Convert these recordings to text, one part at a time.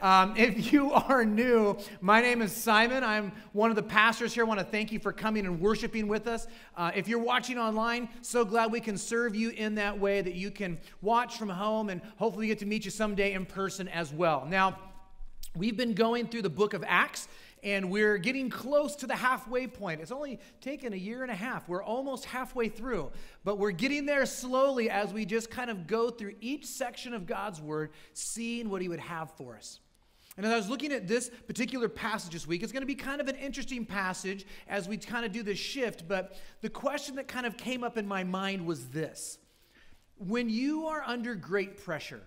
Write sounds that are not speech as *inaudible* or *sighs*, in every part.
Um, *laughs* if you are new, my name is Simon. I'm one of the pastors here. I want to thank you for coming and worshiping with us. Uh, if you're watching online, so glad we can serve you in that way that you can watch from home and hopefully get to meet you someday in person as well. Now, we've been going through the book of Acts and we're getting close to the halfway point. It's only taken a year and a half. We're almost halfway through, but we're getting there slowly as we just kind of go through each section of God's Word, seeing what He would have for us. And as I was looking at this particular passage this week, it's going to be kind of an interesting passage as we kind of do this shift. But the question that kind of came up in my mind was this When you are under great pressure,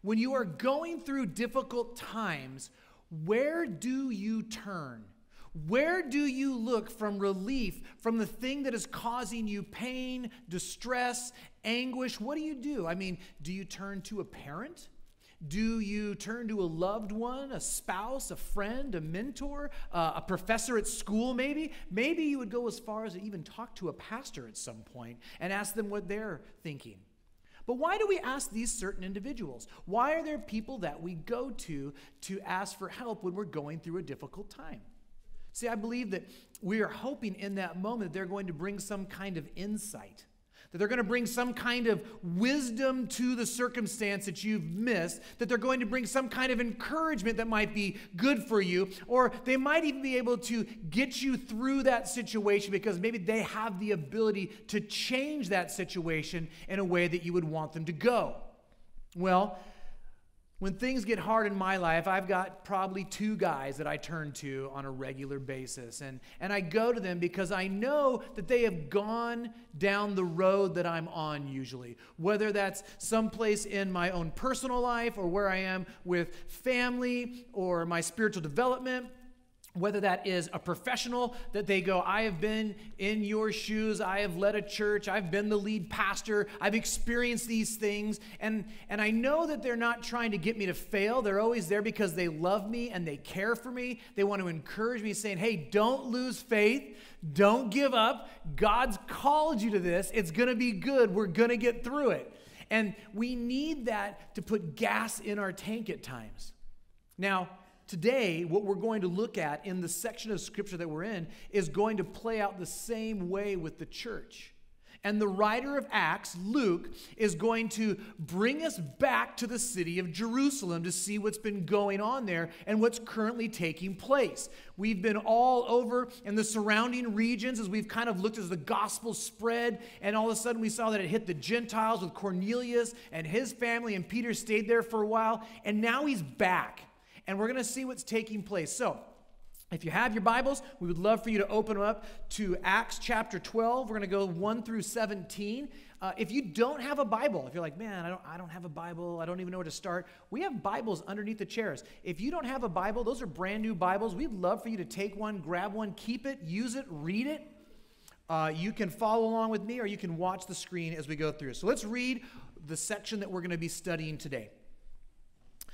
when you are going through difficult times, where do you turn? Where do you look from relief from the thing that is causing you pain, distress, anguish? What do you do? I mean, do you turn to a parent? Do you turn to a loved one, a spouse, a friend, a mentor, uh, a professor at school, maybe? Maybe you would go as far as to even talk to a pastor at some point and ask them what they're thinking. But why do we ask these certain individuals? Why are there people that we go to to ask for help when we're going through a difficult time? See, I believe that we are hoping in that moment they're going to bring some kind of insight that they're going to bring some kind of wisdom to the circumstance that you've missed, that they're going to bring some kind of encouragement that might be good for you, or they might even be able to get you through that situation because maybe they have the ability to change that situation in a way that you would want them to go. Well, when things get hard in my life, I've got probably two guys that I turn to on a regular basis. And, and I go to them because I know that they have gone down the road that I'm on usually. Whether that's someplace in my own personal life or where I am with family or my spiritual development whether that is a professional that they go, I have been in your shoes, I have led a church, I've been the lead pastor, I've experienced these things, and, and I know that they're not trying to get me to fail. They're always there because they love me and they care for me. They want to encourage me, saying, Hey, don't lose faith, don't give up. God's called you to this, it's gonna be good, we're gonna get through it. And we need that to put gas in our tank at times. Now, Today, what we're going to look at in the section of scripture that we're in is going to play out the same way with the church. And the writer of Acts, Luke, is going to bring us back to the city of Jerusalem to see what's been going on there and what's currently taking place. We've been all over in the surrounding regions as we've kind of looked as the gospel spread, and all of a sudden we saw that it hit the Gentiles with Cornelius and his family, and Peter stayed there for a while, and now he's back and we're going to see what's taking place. So, if you have your Bibles, we would love for you to open them up to Acts chapter 12. We're going to go 1 through 17. Uh, if you don't have a Bible, if you're like, man, I don't, I don't have a Bible, I don't even know where to start, we have Bibles underneath the chairs. If you don't have a Bible, those are brand new Bibles. We'd love for you to take one, grab one, keep it, use it, read it. Uh, you can follow along with me or you can watch the screen as we go through. So let's read the section that we're going to be studying today.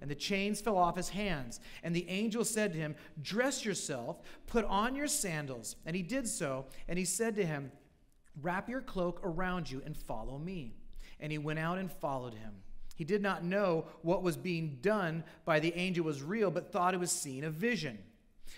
and the chains fell off his hands. And the angel said to him, Dress yourself, put on your sandals. And he did so. And he said to him, Wrap your cloak around you and follow me. And he went out and followed him. He did not know what was being done by the angel was real, but thought it was seeing a vision.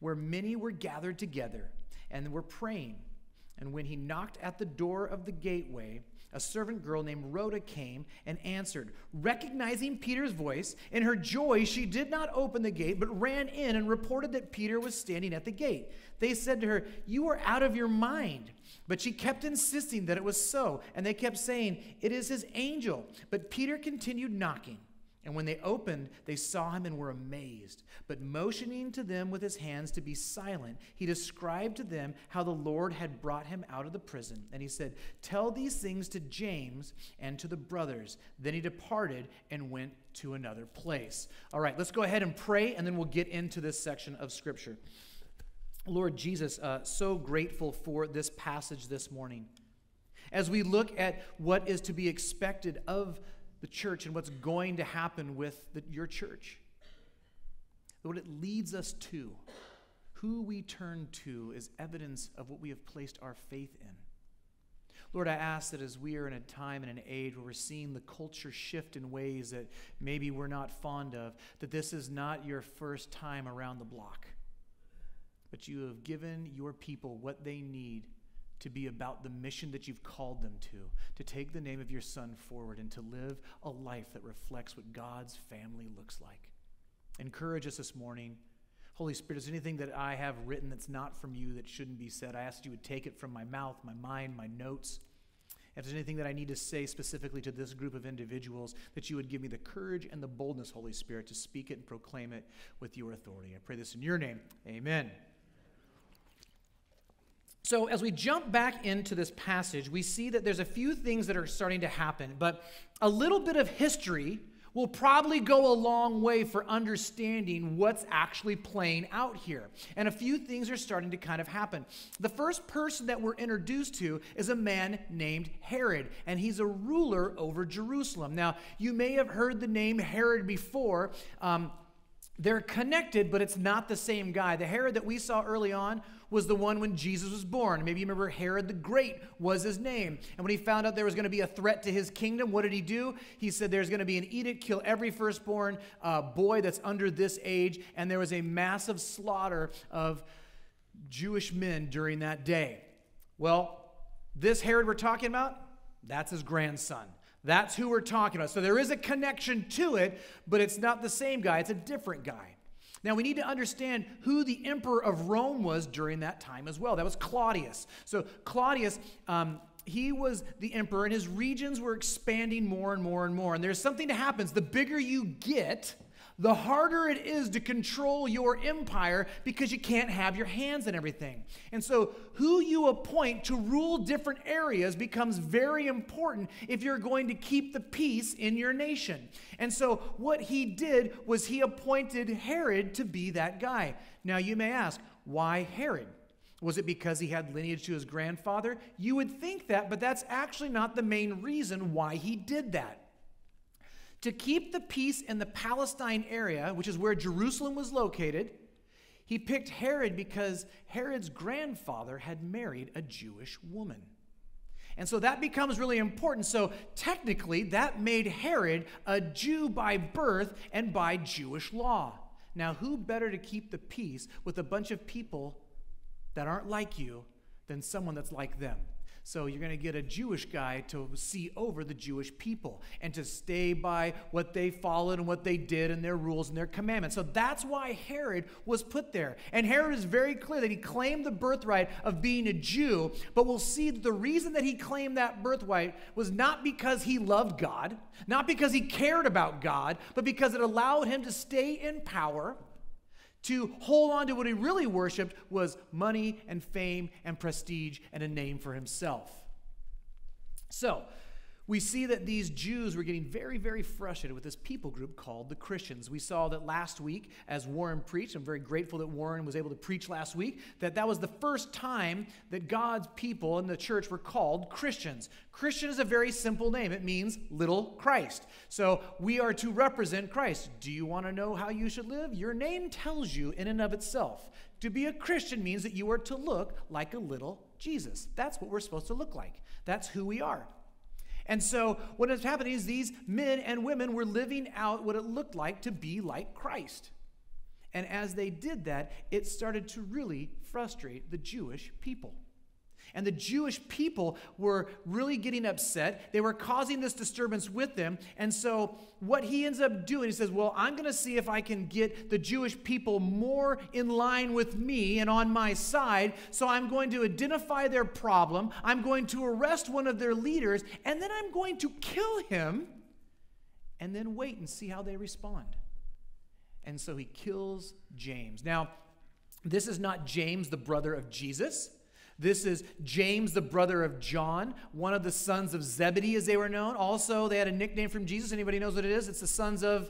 where many were gathered together and were praying. And when he knocked at the door of the gateway, a servant girl named Rhoda came and answered. Recognizing Peter's voice, in her joy, she did not open the gate, but ran in and reported that Peter was standing at the gate. They said to her, You are out of your mind. But she kept insisting that it was so, and they kept saying, It is his angel. But Peter continued knocking. And when they opened, they saw him and were amazed. But motioning to them with his hands to be silent, he described to them how the Lord had brought him out of the prison. And he said, Tell these things to James and to the brothers. Then he departed and went to another place. All right, let's go ahead and pray, and then we'll get into this section of Scripture. Lord Jesus, uh, so grateful for this passage this morning. As we look at what is to be expected of the church and what's going to happen with the, your church. What it leads us to, who we turn to, is evidence of what we have placed our faith in. Lord, I ask that as we are in a time and an age where we're seeing the culture shift in ways that maybe we're not fond of, that this is not your first time around the block, but you have given your people what they need to be about the mission that you've called them to, to take the name of your son forward and to live a life that reflects what God's family looks like. Encourage us this morning. Holy Spirit, is anything that I have written that's not from you that shouldn't be said? I ask that you would take it from my mouth, my mind, my notes. If there's anything that I need to say specifically to this group of individuals, that you would give me the courage and the boldness, Holy Spirit, to speak it and proclaim it with your authority. I pray this in your name. Amen. So, as we jump back into this passage, we see that there's a few things that are starting to happen, but a little bit of history will probably go a long way for understanding what's actually playing out here. And a few things are starting to kind of happen. The first person that we're introduced to is a man named Herod, and he's a ruler over Jerusalem. Now, you may have heard the name Herod before. Um, they're connected, but it's not the same guy. The Herod that we saw early on was the one when Jesus was born. Maybe you remember Herod the Great was his name. And when he found out there was going to be a threat to his kingdom, what did he do? He said, There's going to be an edict, kill every firstborn uh, boy that's under this age. And there was a massive slaughter of Jewish men during that day. Well, this Herod we're talking about, that's his grandson. That's who we're talking about. So there is a connection to it, but it's not the same guy, it's a different guy. Now, we need to understand who the emperor of Rome was during that time as well. That was Claudius. So, Claudius, um, he was the emperor, and his regions were expanding more and more and more. And there's something that happens the bigger you get, the harder it is to control your empire because you can't have your hands in everything. And so, who you appoint to rule different areas becomes very important if you're going to keep the peace in your nation. And so, what he did was he appointed Herod to be that guy. Now, you may ask, why Herod? Was it because he had lineage to his grandfather? You would think that, but that's actually not the main reason why he did that. To keep the peace in the Palestine area, which is where Jerusalem was located, he picked Herod because Herod's grandfather had married a Jewish woman. And so that becomes really important. So technically, that made Herod a Jew by birth and by Jewish law. Now, who better to keep the peace with a bunch of people that aren't like you than someone that's like them? So you're going to get a Jewish guy to see over the Jewish people and to stay by what they followed and what they did and their rules and their commandments. So that's why Herod was put there. And Herod is very clear that he claimed the birthright of being a Jew, but we'll see that the reason that he claimed that birthright was not because he loved God, not because he cared about God, but because it allowed him to stay in power to hold on to what he really worshiped was money and fame and prestige and a name for himself. So, we see that these Jews were getting very, very frustrated with this people group called the Christians. We saw that last week as Warren preached. I'm very grateful that Warren was able to preach last week. That that was the first time that God's people in the church were called Christians. Christian is a very simple name. It means little Christ. So we are to represent Christ. Do you want to know how you should live? Your name tells you in and of itself. To be a Christian means that you are to look like a little Jesus. That's what we're supposed to look like. That's who we are. And so, what is happening is these men and women were living out what it looked like to be like Christ. And as they did that, it started to really frustrate the Jewish people. And the Jewish people were really getting upset. They were causing this disturbance with them. And so, what he ends up doing, he says, Well, I'm going to see if I can get the Jewish people more in line with me and on my side. So, I'm going to identify their problem. I'm going to arrest one of their leaders. And then I'm going to kill him. And then wait and see how they respond. And so, he kills James. Now, this is not James, the brother of Jesus. This is James, the brother of John, one of the sons of Zebedee, as they were known. Also, they had a nickname from Jesus. Anybody knows what it is? It's the sons of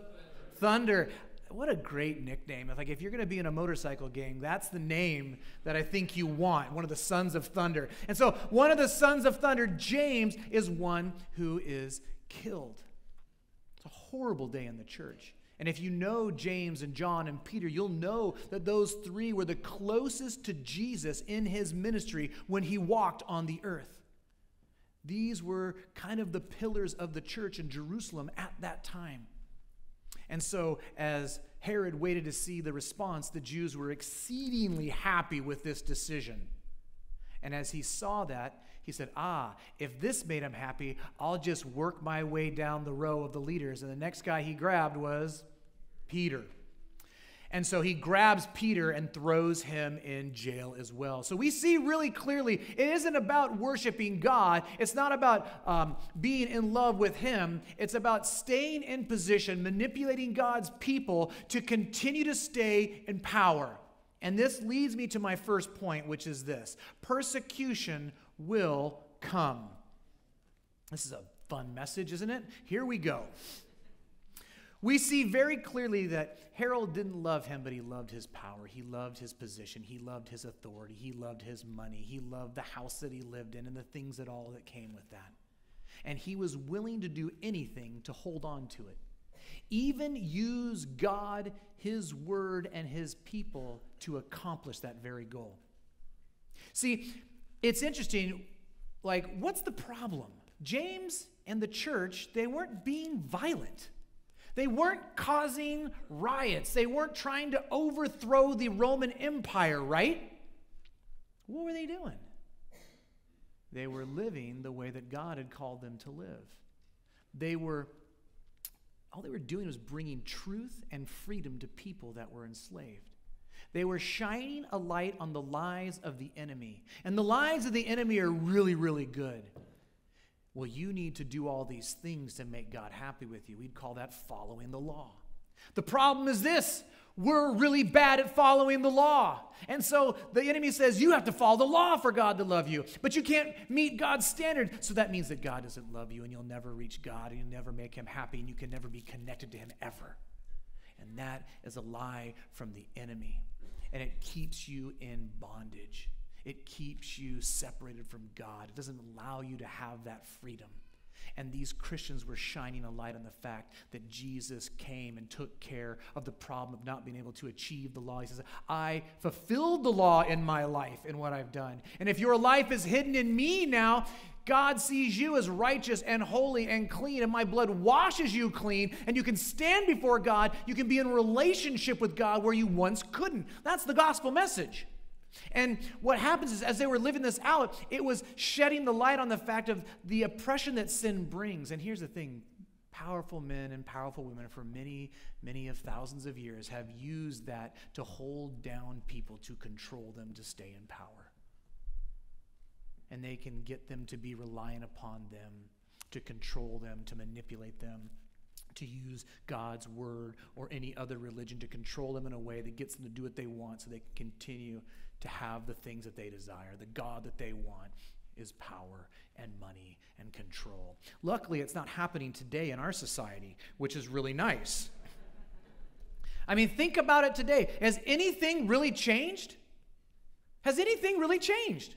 Thunder. What a great nickname. Like if you're going to be in a motorcycle gang, that's the name that I think you want, one of the sons of thunder. And so, one of the sons of thunder, James, is one who is killed. It's a horrible day in the church. And if you know James and John and Peter, you'll know that those three were the closest to Jesus in his ministry when he walked on the earth. These were kind of the pillars of the church in Jerusalem at that time. And so, as Herod waited to see the response, the Jews were exceedingly happy with this decision. And as he saw that, he said, Ah, if this made him happy, I'll just work my way down the row of the leaders. And the next guy he grabbed was Peter. And so he grabs Peter and throws him in jail as well. So we see really clearly it isn't about worshiping God. It's not about um, being in love with Him. It's about staying in position, manipulating God's people to continue to stay in power. And this leads me to my first point, which is this persecution will come. This is a fun message, isn't it? Here we go. We see very clearly that Herod didn't love him, but he loved his power. He loved his position. He loved his authority. He loved his money. He loved the house that he lived in and the things that all that came with that. And he was willing to do anything to hold on to it. Even use God, his word, and his people to accomplish that very goal. See, it's interesting. Like, what's the problem? James and the church, they weren't being violent. They weren't causing riots. They weren't trying to overthrow the Roman Empire, right? What were they doing? They were living the way that God had called them to live. They were, all they were doing was bringing truth and freedom to people that were enslaved. They were shining a light on the lies of the enemy. And the lies of the enemy are really, really good. Well, you need to do all these things to make God happy with you. We'd call that following the law. The problem is this we're really bad at following the law. And so the enemy says, You have to follow the law for God to love you, but you can't meet God's standard. So that means that God doesn't love you, and you'll never reach God, and you'll never make him happy, and you can never be connected to him ever. And that is a lie from the enemy and it keeps you in bondage. It keeps you separated from God. It doesn't allow you to have that freedom. And these Christians were shining a light on the fact that Jesus came and took care of the problem of not being able to achieve the law. He says, I fulfilled the law in my life in what I've done. And if your life is hidden in me now, God sees you as righteous and holy and clean, and my blood washes you clean, and you can stand before God. You can be in relationship with God where you once couldn't. That's the gospel message. And what happens is, as they were living this out, it was shedding the light on the fact of the oppression that sin brings. And here's the thing powerful men and powerful women for many, many of thousands of years have used that to hold down people, to control them, to stay in power and they can get them to be reliant upon them, to control them, to manipulate them, to use God's word or any other religion to control them in a way that gets them to do what they want so they can continue to have the things that they desire. The God that they want is power and money and control. Luckily, it's not happening today in our society, which is really nice. I mean, think about it today. Has anything really changed? Has anything really changed?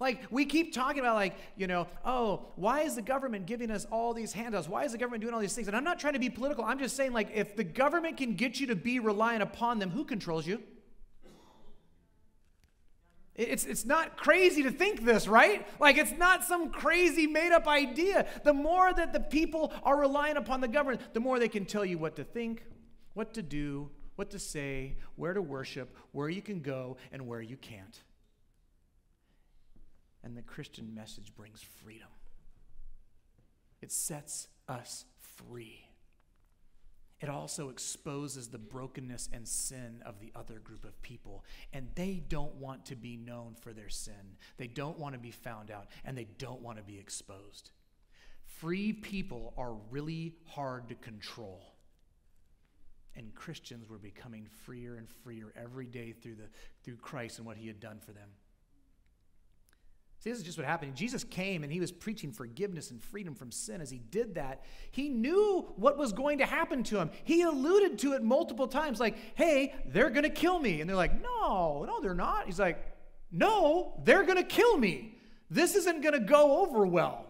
Like, we keep talking about, like, you know, oh, why is the government giving us all these handouts? Why is the government doing all these things? And I'm not trying to be political. I'm just saying, like, if the government can get you to be reliant upon them, who controls you? It's, it's not crazy to think this, right? Like, it's not some crazy made up idea. The more that the people are relying upon the government, the more they can tell you what to think, what to do, what to say, where to worship, where you can go, and where you can't. And the Christian message brings freedom, it sets us free it also exposes the brokenness and sin of the other group of people. And they don't want to be known for their sin. They don't want to be found out, and they don't want to be exposed. Free people are really hard to control. And Christians were becoming freer and freer every day through, the, through Christ and what he had done for them. See, this is just what happened. Jesus came and he was preaching forgiveness and freedom from sin. As he did that, he knew what was going to happen to him. He alluded to it multiple times, like, hey, they're going to kill me. And they're like, no, no, they're not. He's like, no, they're going to kill me. This isn't going to go over well.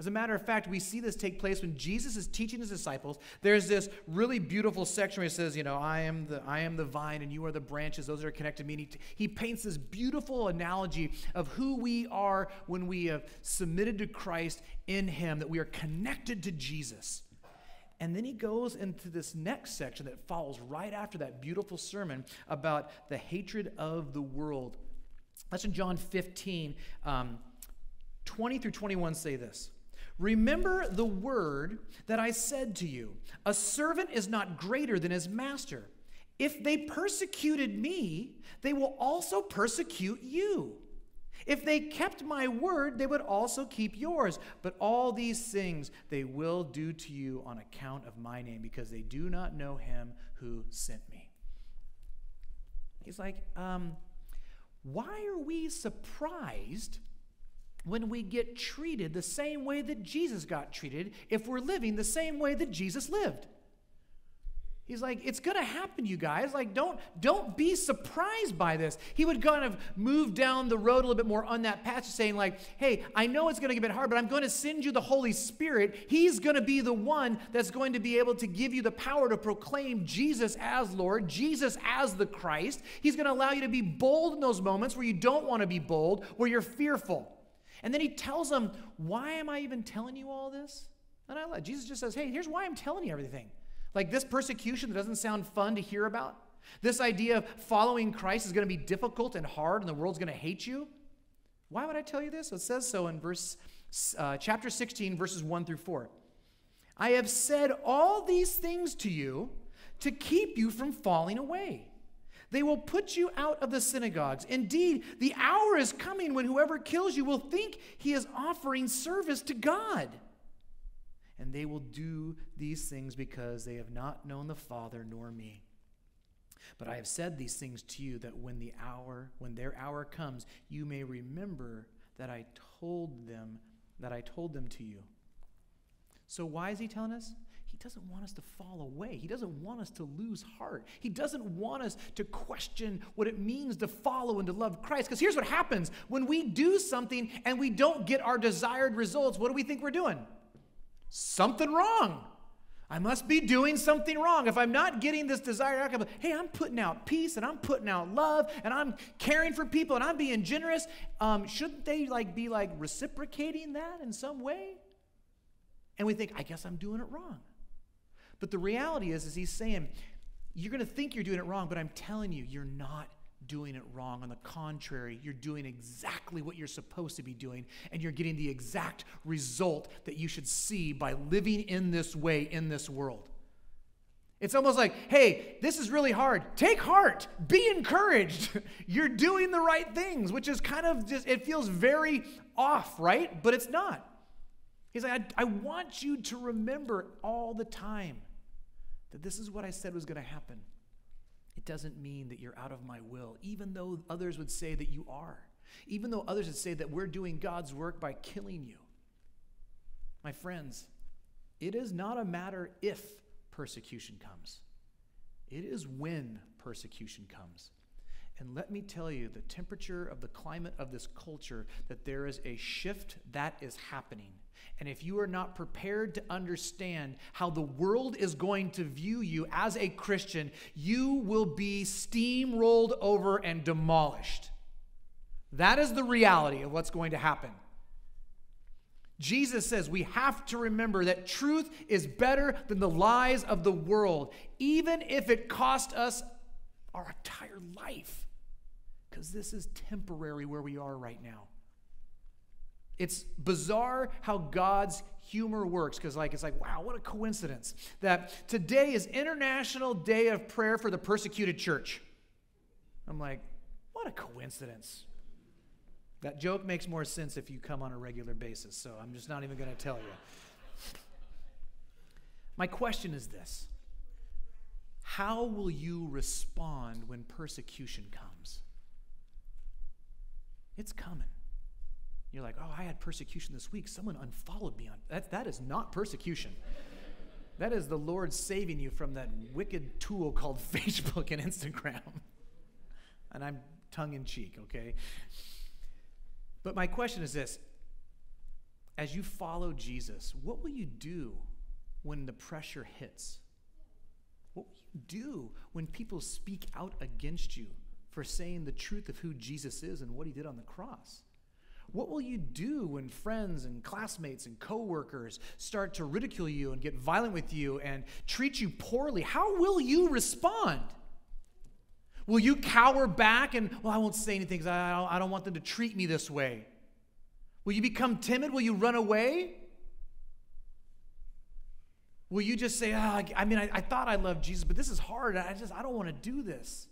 As a matter of fact, we see this take place when Jesus is teaching his disciples. There's this really beautiful section where he says, you know, I am the, I am the vine and you are the branches, those are connected to me. He, he paints this beautiful analogy of who we are when we have submitted to Christ in him, that we are connected to Jesus. And then he goes into this next section that follows right after that beautiful sermon about the hatred of the world. That's in John 15, um, 20 through 21 say this. Remember the word that I said to you A servant is not greater than his master. If they persecuted me, they will also persecute you. If they kept my word, they would also keep yours. But all these things they will do to you on account of my name, because they do not know him who sent me. He's like, um, why are we surprised when we get treated the same way that Jesus got treated if we're living the same way that Jesus lived. He's like, it's gonna happen, you guys. Like, don't don't be surprised by this. He would kind of move down the road a little bit more on that passage, saying, like, hey, I know it's gonna get a bit hard, but I'm to send you the Holy Spirit. He's gonna be the one that's going to be able to give you the power to proclaim Jesus as Lord, Jesus as the Christ. He's gonna allow you to be bold in those moments where you don't want to be bold, where you're fearful. And then he tells them, Why am I even telling you all this? And I like Jesus just says, Hey, here's why I'm telling you everything. Like this persecution that doesn't sound fun to hear about, this idea of following Christ is going to be difficult and hard, and the world's going to hate you. Why would I tell you this? It says so in verse uh, chapter 16, verses 1 through 4. I have said all these things to you to keep you from falling away. They will put you out of the synagogues. Indeed, the hour is coming when whoever kills you will think he is offering service to God. And they will do these things because they have not known the Father nor me. But I have said these things to you that when the hour, when their hour comes, you may remember that I told them, that I told them to you. So why is he telling us? He doesn't want us to fall away. He doesn't want us to lose heart. He doesn't want us to question what it means to follow and to love Christ. Because here's what happens when we do something and we don't get our desired results, what do we think we're doing? Something wrong. I must be doing something wrong. If I'm not getting this desired outcome, hey, I'm putting out peace and I'm putting out love and I'm caring for people and I'm being generous. Um, shouldn't they like be like reciprocating that in some way? And we think, I guess I'm doing it wrong. But the reality is, is he's saying, you're going to think you're doing it wrong, but I'm telling you, you're not doing it wrong. On the contrary, you're doing exactly what you're supposed to be doing, and you're getting the exact result that you should see by living in this way in this world. It's almost like, hey, this is really hard. Take heart. Be encouraged. *laughs* You're doing the right things, which is kind of just, it feels very off, right? But it's not. He's like, I, I want you to remember all the time that this is what I said was going to happen. It doesn't mean that you're out of my will, even though others would say that you are, even though others would say that we're doing God's work by killing you. My friends, it is not a matter if persecution comes, it is when persecution comes. And let me tell you, the temperature of the climate of this culture, that there is a shift that is happening. And if you are not prepared to understand how the world is going to view you as a Christian, you will be steamrolled over and demolished. That is the reality of what's going to happen. Jesus says we have to remember that truth is better than the lies of the world, even if it cost us our entire life, because this is temporary where we are right now. It's bizarre how God's humor works because like it's like wow what a coincidence that today is international day of prayer for the persecuted church. I'm like what a coincidence. That joke makes more sense if you come on a regular basis so i'm just not even going to tell you. My question is this. How will you respond when persecution comes? It's coming you're like, oh, I had persecution this week. Someone unfollowed me on that. That is not persecution. that is the Lord saving you from that wicked tool called *laughs* Facebook and Instagram. and I'm tongue in cheek, okay? But my question is this as you follow Jesus, what will you do when the pressure hits? What will you do when people speak out against you for saying the truth of who Jesus is and what he did on the cross? What will you do when friends and classmates and coworkers start to ridicule you and get violent with you and treat you poorly? How will you respond? Will you cower back and, well, I won't say anything because I, I don't want them to treat me this way? Will you become timid? Will you run away? Will you just say, oh, I mean, I, I thought I loved Jesus, but this is hard. I just, I don't want to do this.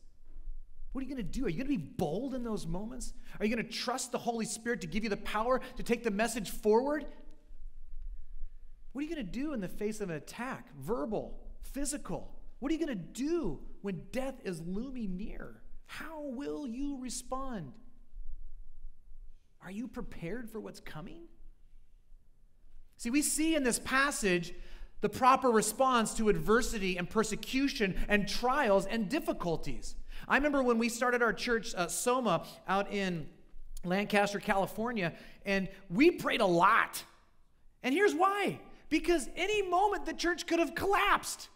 What are you going to do? Are you going to be bold in those moments? Are you going to trust the Holy Spirit to give you the power to take the message forward? What are you going to do in the face of an attack, verbal, physical? What are you going to do when death is looming near? How will you respond? Are you prepared for what's coming? See, we see in this passage the proper response to adversity and persecution and trials and difficulties. I remember when we started our church, uh, Soma, out in Lancaster, California, and we prayed a lot. And here's why because any moment the church could have collapsed.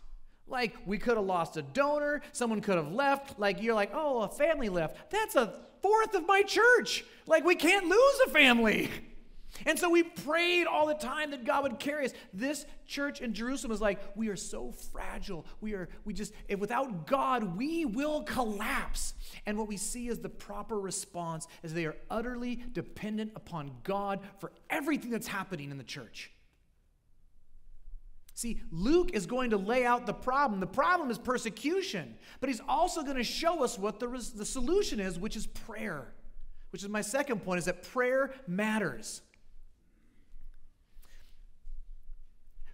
Like, we could have lost a donor, someone could have left. Like, you're like, oh, a family left. That's a fourth of my church. Like, we can't lose a family. *laughs* And so we prayed all the time that God would carry us. This church in Jerusalem is like, we are so fragile. We are, we just, if without God, we will collapse. And what we see is the proper response as they are utterly dependent upon God for everything that's happening in the church. See, Luke is going to lay out the problem. The problem is persecution, but he's also going to show us what the, the solution is, which is prayer. Which is my second point, is that prayer matters.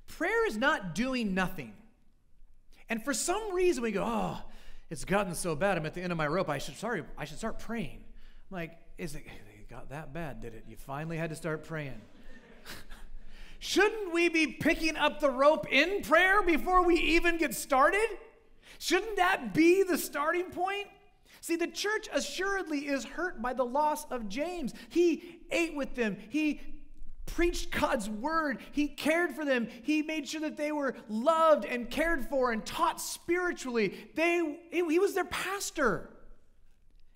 Prayer is not doing nothing. And for some reason we go, oh, it's gotten so bad. I'm at the end of my rope. I should sorry, I should start praying. I'm like, is it, *sighs* it got that bad, did it? You finally had to start praying. *laughs* Shouldn't we be picking up the rope in prayer before we even get started? Shouldn't that be the starting point? See, the church assuredly is hurt by the loss of James. He ate with them, he preached God's word. He cared for them. He made sure that they were loved and cared for and taught spiritually. They, he was their pastor.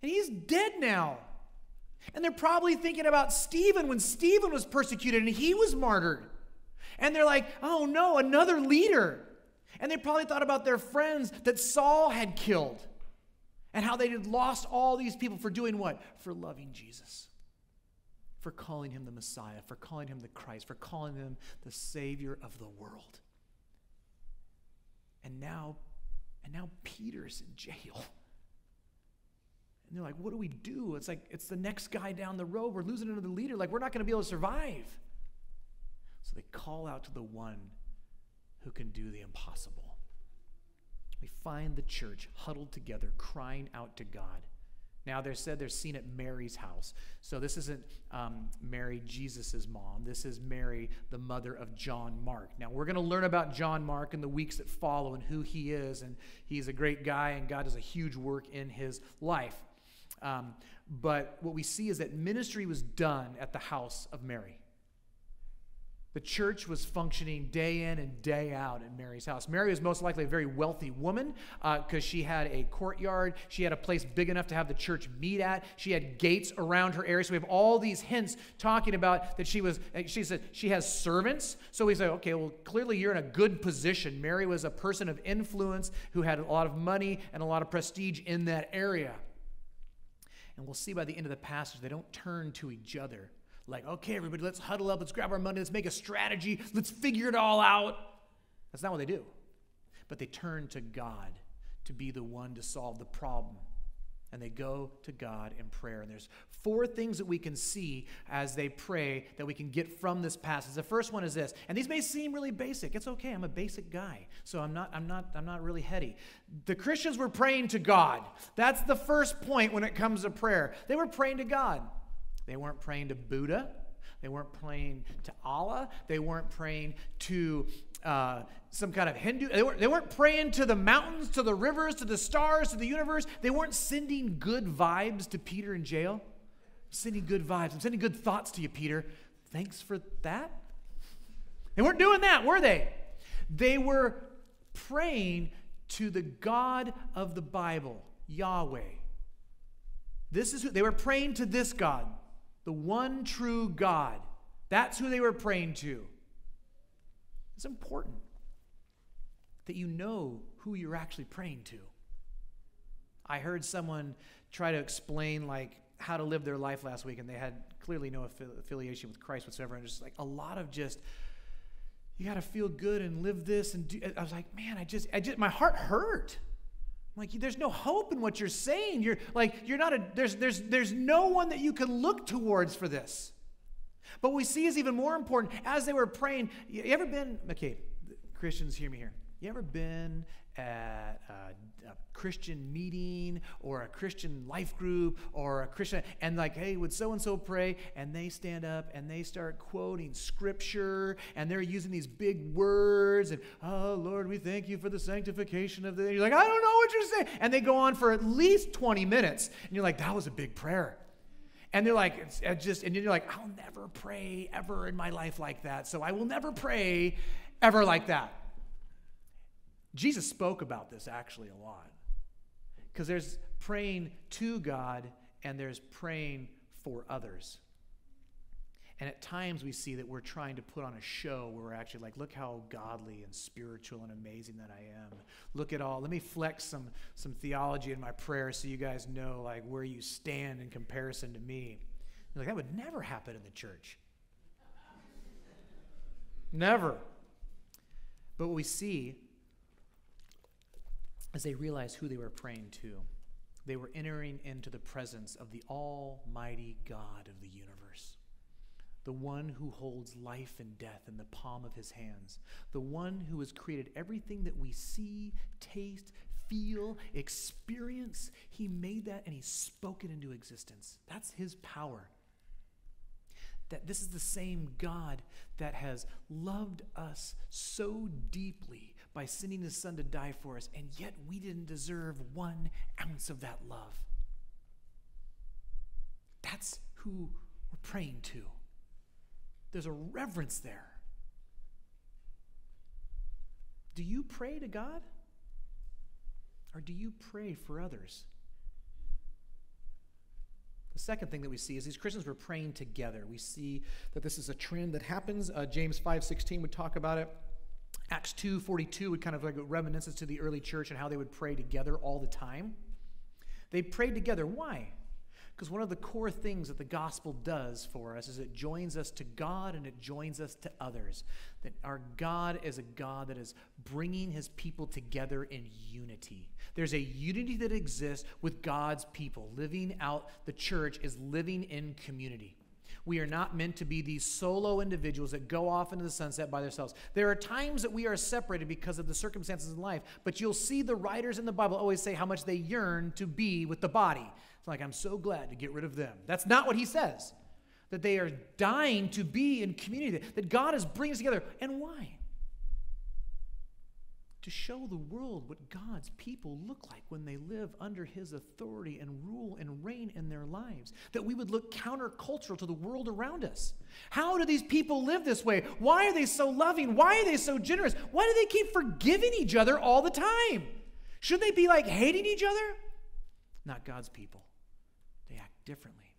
And he's dead now. And they're probably thinking about Stephen when Stephen was persecuted and he was martyred. And they're like, oh no, another leader. And they probably thought about their friends that Saul had killed and how they had lost all these people for doing what? For loving Jesus for calling him the Messiah, for calling him the Christ, for calling him the Savior of the world. And now, and now Peter's in jail. And they're like, what do we do? It's like, it's the next guy down the road. We're losing another leader. Like, we're not going to be able to survive. So they call out to the one who can do the impossible. We find the church huddled together, crying out to God. Now, they're said they're seen at Mary's house. So, this isn't um, Mary, Jesus' mom. This is Mary, the mother of John Mark. Now, we're going to learn about John Mark in the weeks that follow and who he is. And he's a great guy, and God does a huge work in his life. Um, but what we see is that ministry was done at the house of Mary. The church was functioning day in and day out in Mary's house. Mary was most likely a very wealthy woman because uh, she had a courtyard. She had a place big enough to have the church meet at. She had gates around her area. So we have all these hints talking about that she was. Uh, she said she has servants. So we say, okay, well, clearly you're in a good position. Mary was a person of influence who had a lot of money and a lot of prestige in that area. And we'll see by the end of the passage they don't turn to each other like, okay, everybody, let's huddle up, let's grab our money, let's make a strategy, let's figure it all out. That's not what they do. But they turn to God to be the one to solve the problem. And they go to God in prayer. And there's four things that we can see as they pray that we can get from this passage. The first one is this, and these may seem really basic. It's okay. I'm a basic guy, so I'm not. I'm not. I'm not really heady. The Christians were praying to God. That's the first point when it comes to prayer. They were praying to God. They weren't praying to Buddha. They weren't praying to Allah. They weren't praying to uh, some kind of Hindu. They weren't, they weren't praying to the mountains, to the rivers, to the stars, to the universe. They weren't sending good vibes to Peter in jail. I'm sending good vibes. I'm sending good thoughts to you, Peter. Thanks for that. They weren't doing that, were they? They were praying to the God of the Bible, Yahweh. This is who they were praying to this God the one true God. That's who they were praying to. It's important that you know who you're actually praying to. I heard someone try to explain like how to live their life last week, and they had clearly no affiliation with Christ whatsoever, and just like a lot of just you got to feel good and live this and do. I was like, man, I just, I just, my heart hurt. I'm like, there's no hope in what you're saying. You're like, you're not a, there's, there's, there's no one that you can look towards for this. But what we see is even more important. As they were praying, you ever been, okay, Christians, hear me here. You ever been at a, a, Christian meeting or a Christian life group or a Christian, and like, hey, would so and so pray? And they stand up and they start quoting scripture and they're using these big words and, oh, Lord, we thank you for the sanctification of the. And you're like, I don't know what you're saying. And they go on for at least 20 minutes. And you're like, that was a big prayer. And they're like, it's, it's just, and you're like, I'll never pray ever in my life like that. So I will never pray ever like that. Jesus spoke about this actually a lot. Because there's praying to God and there's praying for others. And at times we see that we're trying to put on a show where we're actually like, look how godly and spiritual and amazing that I am. Look at all. Let me flex some some theology in my prayer so you guys know like where you stand in comparison to me. You're like, that would never happen in the church. never. But what we see as they realized who they were praying to, they were entering into the presence of the Almighty God of the universe, the one who holds life and death in the palm of his hands, the one who has created everything that we see, taste, feel, experience. He made that and he spoke it into existence. That's his power. That this is the same God that has loved us so deeply by sending his son to die for us, and yet we didn't deserve one ounce of that love. That's who we're praying to. There's a reverence there. Do you pray to God? Or do you pray for others? The second thing that we see is these Christians were praying together. We see that this is a trend that happens. Uh, James 5:16 would talk about it. Acts 2:42 would kind of like a reminiscence to the early church and how they would pray together all the time. They prayed together. Why? Because one of the core things that the gospel does for us is it joins us to God and it joins us to others. That our God is a God that is bringing his people together in unity. There's a unity that exists with God's people. Living out the church is living in community. We are not meant to be these solo individuals that go off into the sunset by themselves. There are times that we are separated because of the circumstances in life, but you'll see the writers in the Bible always say how much they yearn to be with the body. It's like, I'm so glad to get rid of them. That's not what he says. That they are dying to be in community, that God is bringing us together. And why? To show the world what God's people look like when they live under His authority and rule and reign in their lives. That we would look countercultural to the world around us. How do these people live this way? Why are they so loving? Why are they so generous? Why do they keep forgiving each other all the time? Should they be like hating each other? Not God's people. They act differently.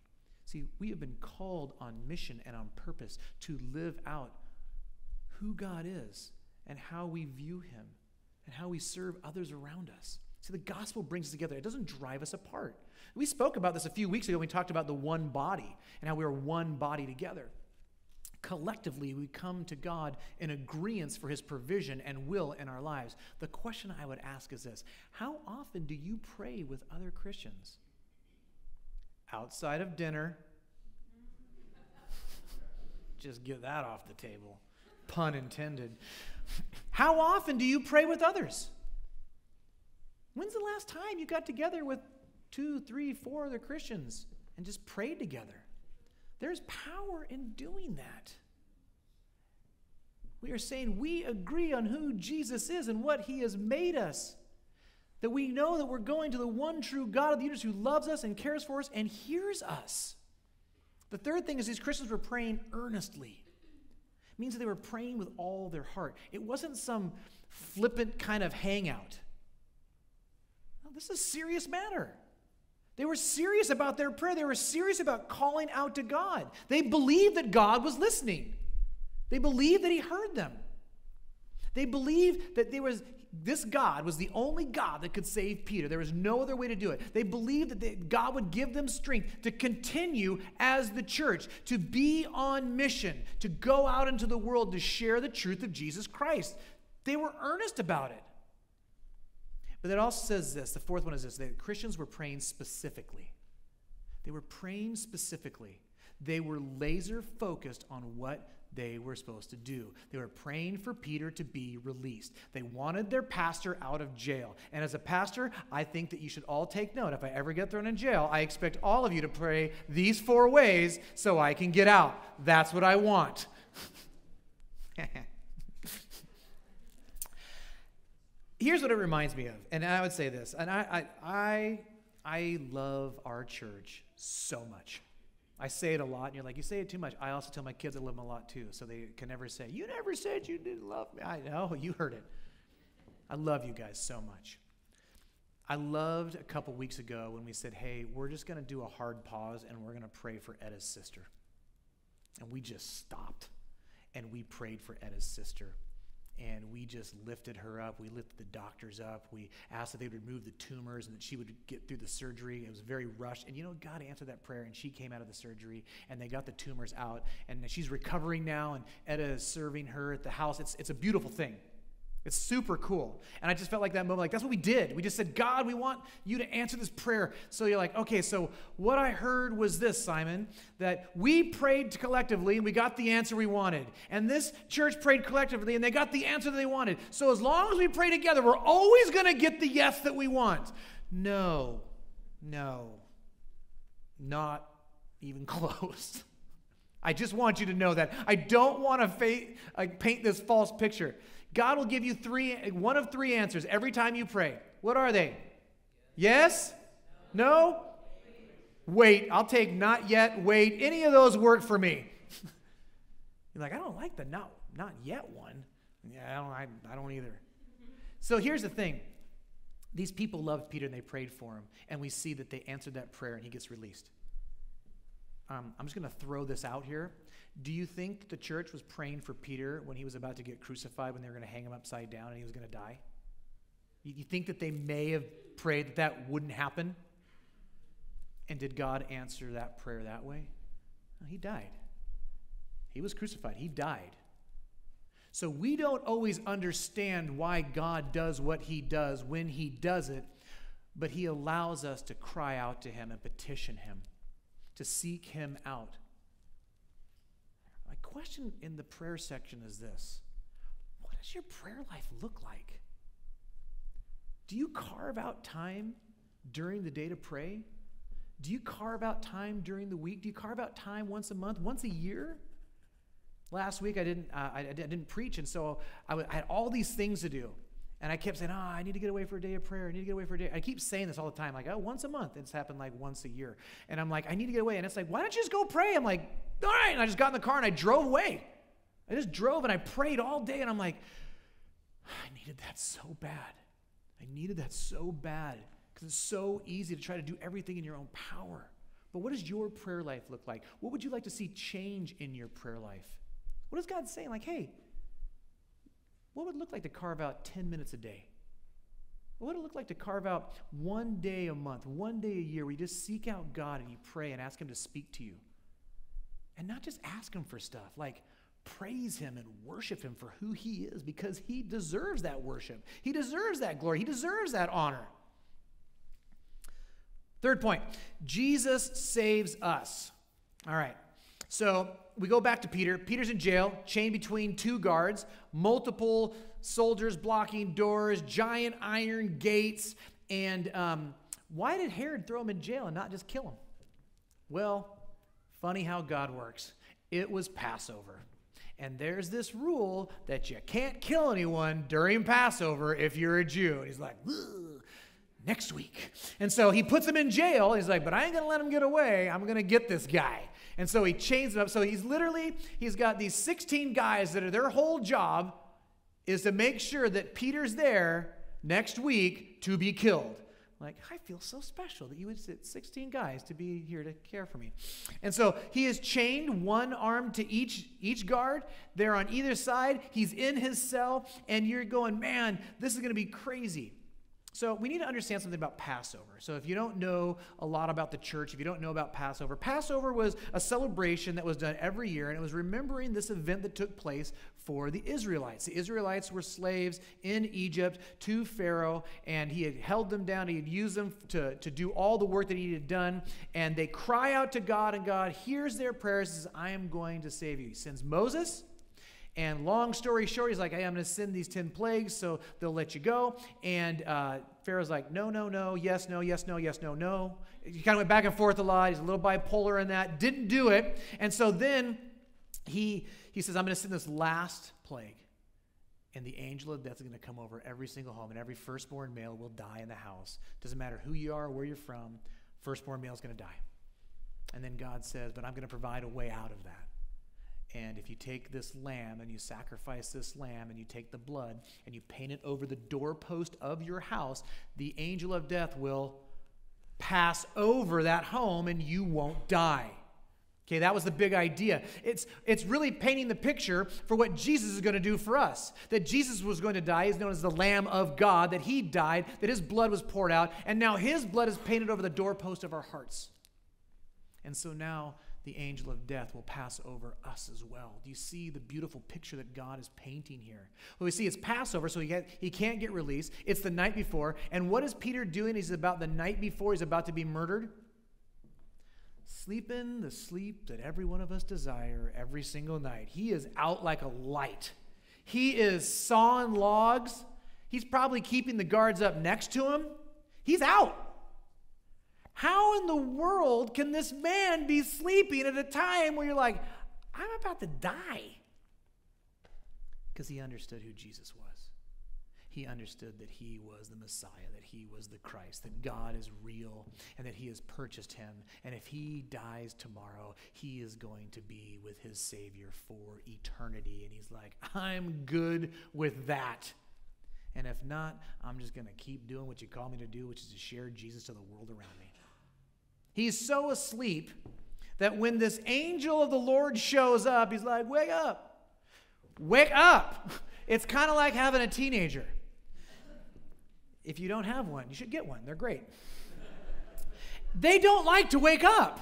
See, we have been called on mission and on purpose to live out who God is and how we view Him and how we serve others around us. See, the gospel brings us together, it doesn't drive us apart. We spoke about this a few weeks ago. We talked about the one body and how we are one body together. Collectively, we come to God in agreement for his provision and will in our lives. The question I would ask is this How often do you pray with other Christians? Outside of dinner, *laughs* just get that off the table. Pun intended. *laughs* How often do you pray with others? When's the last time you got together with two, three, four other Christians and just prayed together? There's power in doing that. We are saying we agree on who Jesus is and what he has made us. That we know that we're going to the one true God of the universe who loves us and cares for us and hears us. The third thing is these Christians were praying earnestly. It means that they were praying with all their heart. It wasn't some flippant kind of hangout. No, this is a serious matter. They were serious about their prayer. They were serious about calling out to God. They believed that God was listening. They believed that He heard them. They believed that there was this God was the only God that could save Peter. There was no other way to do it. They believed that they, God would give them strength to continue as the church, to be on mission, to go out into the world to share the truth of Jesus Christ. They were earnest about it. But it also says this the fourth one is this that Christians were praying specifically. They were praying specifically. They were laser focused on what they were supposed to do. They were praying for Peter to be released. They wanted their pastor out of jail. And as a pastor, I think that you should all take note. If I ever get thrown in jail, I expect all of you to pray these four ways so I can get out. That's what I want. *laughs* Here's what it reminds me of, and I would say this, and I, I, I, I love our church so much. I say it a lot, and you're like, you say it too much. I also tell my kids I love them a lot too, so they can never say, you never said you didn't love me. I know, you heard it. I love you guys so much. I loved a couple weeks ago when we said, hey, we're just going to do a hard pause and we're going to pray for Etta's sister. And we just stopped and we prayed for Etta's sister and we just lifted her up. We lifted the doctors up. We asked that they would remove the tumors and that she would get through the surgery. It was very rushed. And you know, God answered that prayer, and she came out of the surgery, and they got the tumors out. And she's recovering now, and Etta is serving her at the house. It's, it's a beautiful thing. It's super cool. And I just felt like that moment, like, that's what we did. We just said, God, we want you to answer this prayer. So you're like, okay, so what I heard was this, Simon, that we prayed collectively and we got the answer we wanted. And this church prayed collectively and they got the answer that they wanted. So as long as we pray together, we're always going to get the yes that we want. No, no, not even *laughs* close. I just want you to know that. I don't want to fa- paint this false picture. God will give you three, one of three answers every time you pray. What are they? Yes? No? Wait. I'll take not yet, wait. Any of those work for me. *laughs* You're like, I don't like the not, not yet one. Yeah, I don't, I, I don't either. So here's the thing these people loved Peter and they prayed for him, and we see that they answered that prayer and he gets released. Um, I'm just going to throw this out here. Do you think the church was praying for Peter when he was about to get crucified, when they were going to hang him upside down and he was going to die? You think that they may have prayed that that wouldn't happen? And did God answer that prayer that way? No, he died. He was crucified, he died. So we don't always understand why God does what he does when he does it, but he allows us to cry out to him and petition him, to seek him out question in the prayer section is this What does your prayer life look like? Do you carve out time during the day to pray? Do you carve out time during the week? Do you carve out time once a month, once a year? Last week I didn't, uh, I, I, didn't preach, and so I, w- I had all these things to do. And I kept saying, oh, I need to get away for a day of prayer. I need to get away for a day. I keep saying this all the time, like, oh, once a month. It's happened like once a year. And I'm like, I need to get away. And it's like, why don't you just go pray? I'm like, all right. And I just got in the car and I drove away. I just drove and I prayed all day. And I'm like, I needed that so bad. I needed that so bad because it's so easy to try to do everything in your own power. But what does your prayer life look like? What would you like to see change in your prayer life? What is God saying? Like, hey, what would it look like to carve out 10 minutes a day? What would it look like to carve out one day a month, one day a year where you just seek out God and you pray and ask Him to speak to you? And not just ask Him for stuff, like praise Him and worship Him for who He is because He deserves that worship. He deserves that glory. He deserves that honor. Third point Jesus saves us. All right. So we go back to Peter. Peter's in jail, chained between two guards, multiple soldiers blocking doors, giant iron gates. And um, why did Herod throw him in jail and not just kill him? Well, funny how God works. It was Passover. And there's this rule that you can't kill anyone during Passover if you're a Jew. And he's like, next week. And so he puts him in jail. He's like, but I ain't going to let him get away. I'm going to get this guy. And so he chains him up. So he's literally, he's got these 16 guys that are their whole job is to make sure that Peter's there next week to be killed. Like, I feel so special that you would sit 16 guys to be here to care for me. And so he is chained one arm to each each guard. They're on either side. He's in his cell, and you're going, man, this is going to be crazy. So, we need to understand something about Passover. So, if you don't know a lot about the church, if you don't know about Passover, Passover was a celebration that was done every year, and it was remembering this event that took place for the Israelites. The Israelites were slaves in Egypt to Pharaoh, and he had held them down. He had used them to, to do all the work that he had done. And they cry out to God, and God hears their prayers says, I am going to save you. He sends Moses and long story short, he's like, hey, I'm going to send these 10 plagues, so they'll let you go. And uh, Pharaoh's like, no, no, no, yes, no, yes, no, yes, no, no. He kind of went back and forth a lot. He's a little bipolar in that. Didn't do it. And so then he, he says, I'm going to send this last plague. And the angel of death is going to come over every single home, and every firstborn male will die in the house. Doesn't matter who you are, where you're from, firstborn male is going to die. And then God says, But I'm going to provide a way out of that. And if you take this lamb and you sacrifice this lamb and you take the blood and you paint it over the doorpost of your house, the angel of death will pass over that home and you won't die. Okay, that was the big idea. It's, it's really painting the picture for what Jesus is going to do for us. That Jesus was going to die, is known as the Lamb of God, that he died, that his blood was poured out, and now his blood is painted over the doorpost of our hearts. And so now the angel of death will pass over us as well. Do you see the beautiful picture that God is painting here? Well, we see it's Passover, so he, get, he can't get released. It's the night before. And what is Peter doing? He's about the night before he's about to be murdered. Sleeping the sleep that every one of us desire every single night. He is out like a light. He is sawing logs. He's probably keeping the guards up next to him. He's out. How in the world can this man be sleeping at a time where you're like, I'm about to die? Because he understood who Jesus was. He understood that he was the Messiah, that he was the Christ, that God is real, and that he has purchased him. And if he dies tomorrow, he is going to be with his Savior for eternity. And he's like, I'm good with that. And if not, I'm just going to keep doing what you call me to do, which is to share Jesus to the world around me. He's so asleep that when this angel of the Lord shows up, he's like, Wake up! Wake up! *laughs* It's kind of like having a teenager. If you don't have one, you should get one. They're great. they don't like to wake up.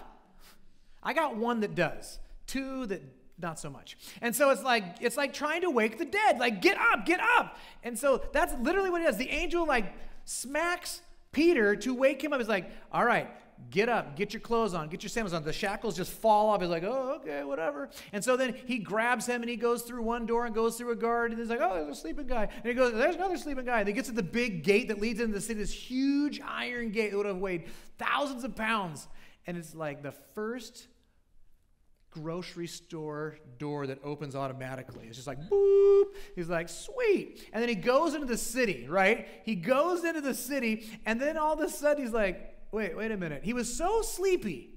I got one that does, two that not so much. And so it's like it's like trying to wake the dead. Like get up, get up. And so that's literally what it is. The angel like smacks Peter to wake him up. He's like, "All right, get up, get your clothes on, get your sandals on. The shackles just fall off. He's like, oh, okay, whatever. And so then he grabs him and he goes through one door and goes through a guard. And he's like, oh, there's a sleeping guy. And he goes, there's another sleeping guy. And he gets to the big gate that leads into the city, this huge iron gate that would have weighed thousands of pounds. And it's like the first grocery store door that opens automatically. It's just like boop. He's like, sweet. And then he goes into the city, right? He goes into the city, and then all of a sudden he's like, wait, wait a minute. He was so sleepy.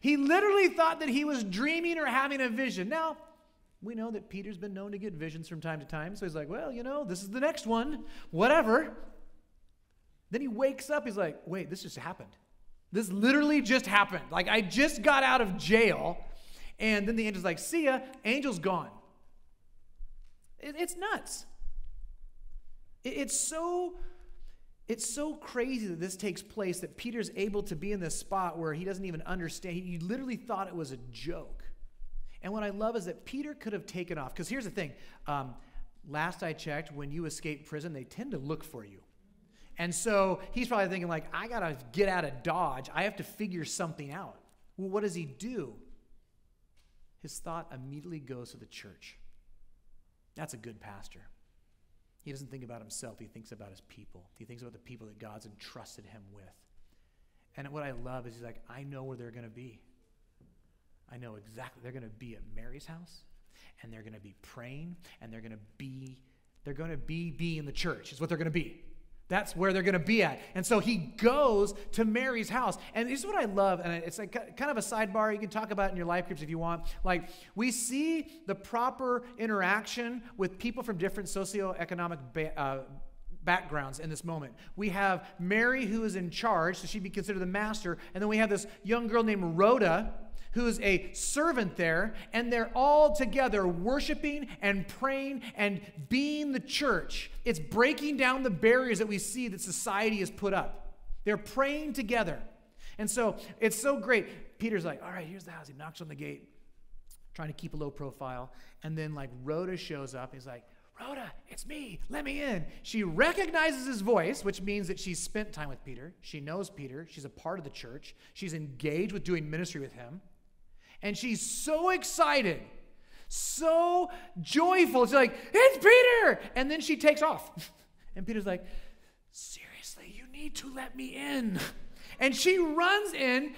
He literally thought that he was dreaming or having a vision. Now, we know that Peter's been known to get visions from time to time, so he's like, well, you know, this is the next one, whatever. Then he wakes up, he's like, wait, this just happened. This literally just happened. Like, I just got out of jail, and then the angel's like, see ya, angel's gone. It, it's nuts. It, it's so. It's so crazy that this takes place that Peter's able to be in this spot where he doesn't even understand. He literally thought it was a joke. And what I love is that Peter could have taken off. Because here's the thing um, last I checked, when you escape prison, they tend to look for you. And so he's probably thinking, like, I got to get out of Dodge. I have to figure something out. Well, what does he do? His thought immediately goes to the church. That's a good pastor. He doesn't think about himself, he thinks about his people. He thinks about the people that God's entrusted him with. And what I love is he's like, I know where they're going to be. I know exactly. They're going to be at Mary's house, and they're going to be praying, and they're going to be, they're going to be, be in the church, is what they're going to be. That's where they're going to be at. And so he goes to Mary's house. And this is what I love. And it's like kind of a sidebar. You can talk about in your life groups if you want. Like, we see the proper interaction with people from different socioeconomic ba- uh, backgrounds in this moment. We have Mary, who is in charge, so she'd be considered the master. And then we have this young girl named Rhoda who's a servant there, and they're all together worshiping and praying and being the church. It's breaking down the barriers that we see that society has put up. They're praying together. And so it's so great. Peter's like, all right, here's the house. He knocks on the gate, trying to keep a low profile. And then, like, Rhoda shows up. He's like, Rhoda, it's me. Let me in. She recognizes his voice, which means that she's spent time with Peter. She knows Peter. She's a part of the church. She's engaged with doing ministry with him. And she's so excited, so joyful. She's like, It's Peter! And then she takes off. *laughs* And Peter's like, Seriously, you need to let me in. And she runs in,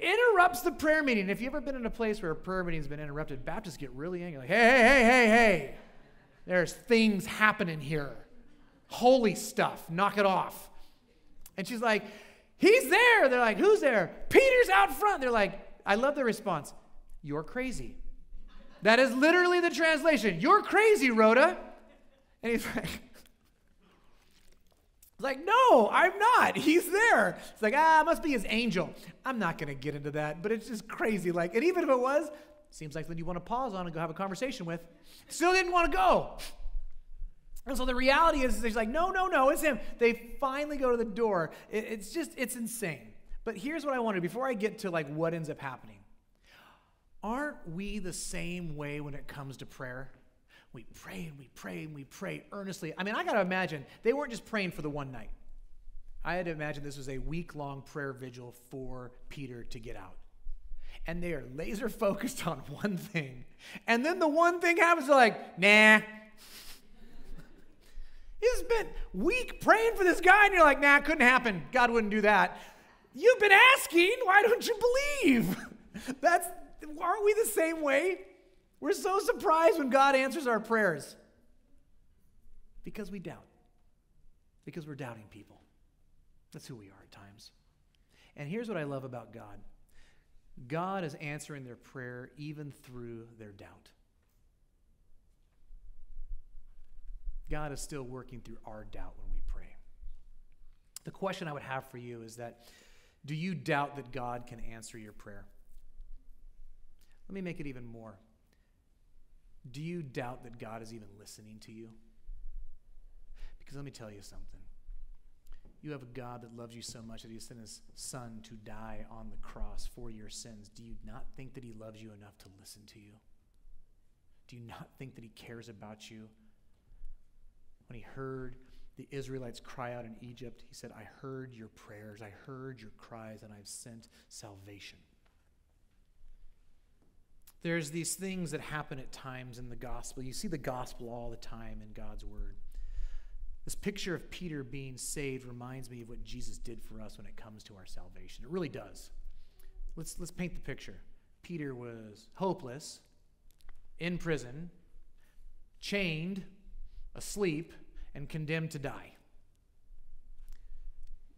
interrupts the prayer meeting. If you've ever been in a place where a prayer meeting's been interrupted, Baptists get really angry. Like, hey, hey, hey, hey, hey. There's things happening here. Holy stuff. Knock it off. And she's like, He's there. They're like, Who's there? Peter's out front. They're like, I love the response. You're crazy. That is literally the translation. You're crazy, Rhoda. And he's like, like, no, I'm not. He's there. It's like, ah, must be his angel. I'm not going to get into that, but it's just crazy. Like, and even if it was, seems like something you want to pause on and go have a conversation with. Still didn't want to go. And so the reality is, he's like, no, no, no, it's him. They finally go to the door. It, it's just, it's insane. But here's what I wanted before I get to like what ends up happening. Aren't we the same way when it comes to prayer? We pray and we pray and we pray earnestly. I mean, I got to imagine they weren't just praying for the one night. I had to imagine this was a week long prayer vigil for Peter to get out. And they are laser focused *laughs* on one thing. And then the one thing happens, they're like, nah. *laughs* You've spent week praying for this guy, and you're like, nah, couldn't happen. God wouldn't do that. You've been asking, why don't you believe? *laughs* That's aren't we the same way? We're so surprised when God answers our prayers. Because we doubt. Because we're doubting people. That's who we are at times. And here's what I love about God God is answering their prayer even through their doubt. God is still working through our doubt when we pray. The question I would have for you is that do you doubt that God can answer your prayer? Let me make it even more. Do you doubt that God is even listening to you? Because let me tell you something. You have a God that loves you so much that he sent his son to die on the cross for your sins. Do you not think that he loves you enough to listen to you? Do you not think that he cares about you? When he heard the Israelites cry out in Egypt, he said, I heard your prayers, I heard your cries, and I've sent salvation. There's these things that happen at times in the gospel. You see the gospel all the time in God's word. This picture of Peter being saved reminds me of what Jesus did for us when it comes to our salvation. It really does. Let's, let's paint the picture. Peter was hopeless, in prison, chained, asleep, and condemned to die.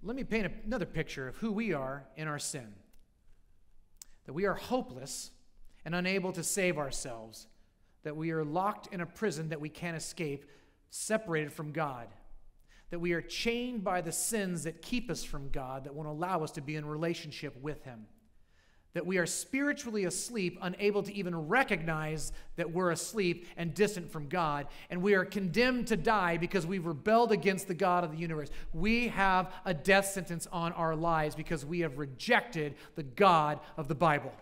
Let me paint another picture of who we are in our sin. That we are hopeless and unable to save ourselves, that we are locked in a prison that we can't escape, separated from God, that we are chained by the sins that keep us from God, that won't allow us to be in relationship with Him that we are spiritually asleep, unable to even recognize that we're asleep and distant from God, and we are condemned to die because we've rebelled against the God of the universe. We have a death sentence on our lives because we have rejected the God of the Bible.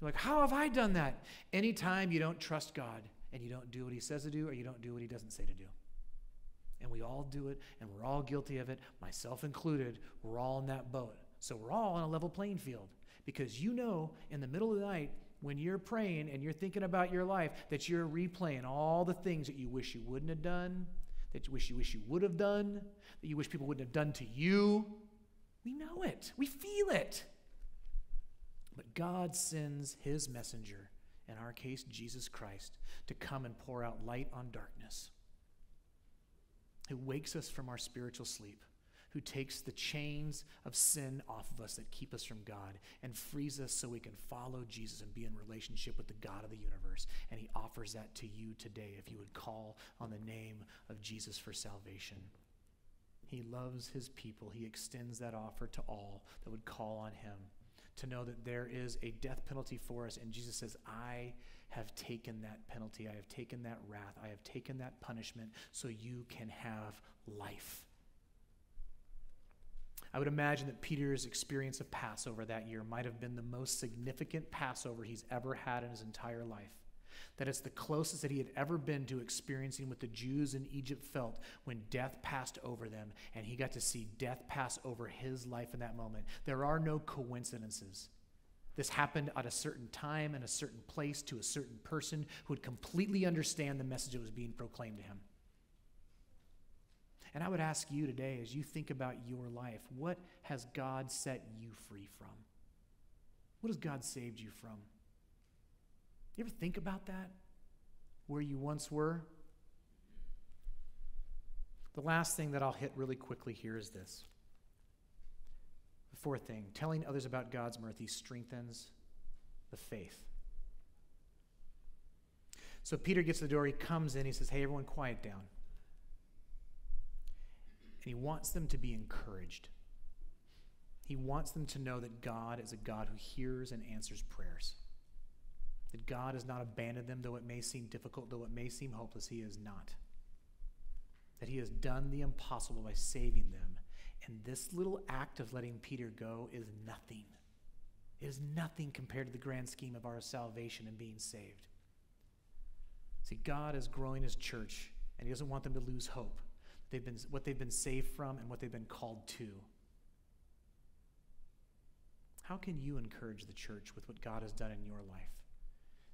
You're like, how have I done that? Anytime you don't trust God and you don't do what He says to do or you don't do what He doesn't say to do. And we all do it, and we're all guilty of it, myself included. We're all in that boat. So we're all on a level playing field because you know in the middle of the night when you're praying and you're thinking about your life that you're replaying all the things that you wish you wouldn't have done, that you wish you wish you would have done, that you wish people wouldn't have done to you. We know it. We feel it. But God sends his messenger, in our case Jesus Christ, to come and pour out light on darkness. Who wakes us from our spiritual sleep who takes the chains of sin off of us that keep us from God and frees us so we can follow Jesus and be in relationship with the God of the universe. And he offers that to you today if you would call on the name of Jesus for salvation. He loves his people. He extends that offer to all that would call on him to know that there is a death penalty for us. And Jesus says, I have taken that penalty. I have taken that wrath. I have taken that punishment so you can have life. I would imagine that Peter's experience of Passover that year might have been the most significant Passover he's ever had in his entire life. That it's the closest that he had ever been to experiencing what the Jews in Egypt felt when death passed over them, and he got to see death pass over his life in that moment. There are no coincidences. This happened at a certain time and a certain place to a certain person who would completely understand the message that was being proclaimed to him. And I would ask you today, as you think about your life, what has God set you free from? What has God saved you from? You ever think about that? Where you once were? The last thing that I'll hit really quickly here is this. The fourth thing telling others about God's mercy strengthens the faith. So Peter gets to the door, he comes in, he says, Hey, everyone, quiet down. And he wants them to be encouraged. He wants them to know that God is a God who hears and answers prayers. That God has not abandoned them, though it may seem difficult, though it may seem hopeless, He is not. That He has done the impossible by saving them. And this little act of letting Peter go is nothing. It is nothing compared to the grand scheme of our salvation and being saved. See, God is growing His church, and He doesn't want them to lose hope they've been, what they've been saved from and what they've been called to. How can you encourage the church with what God has done in your life?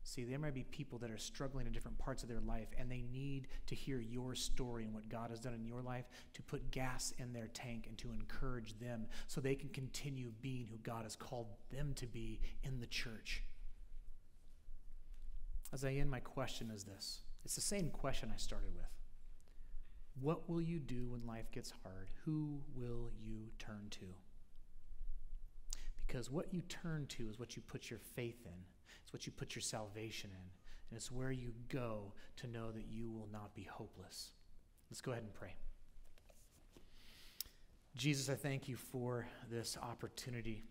See, there might be people that are struggling in different parts of their life, and they need to hear your story and what God has done in your life to put gas in their tank and to encourage them so they can continue being who God has called them to be in the church. As I end, my question is this it's the same question I started with. What will you do when life gets hard? Who will you turn to? Because what you turn to is what you put your faith in, it's what you put your salvation in, and it's where you go to know that you will not be hopeless. Let's go ahead and pray. Jesus, I thank you for this opportunity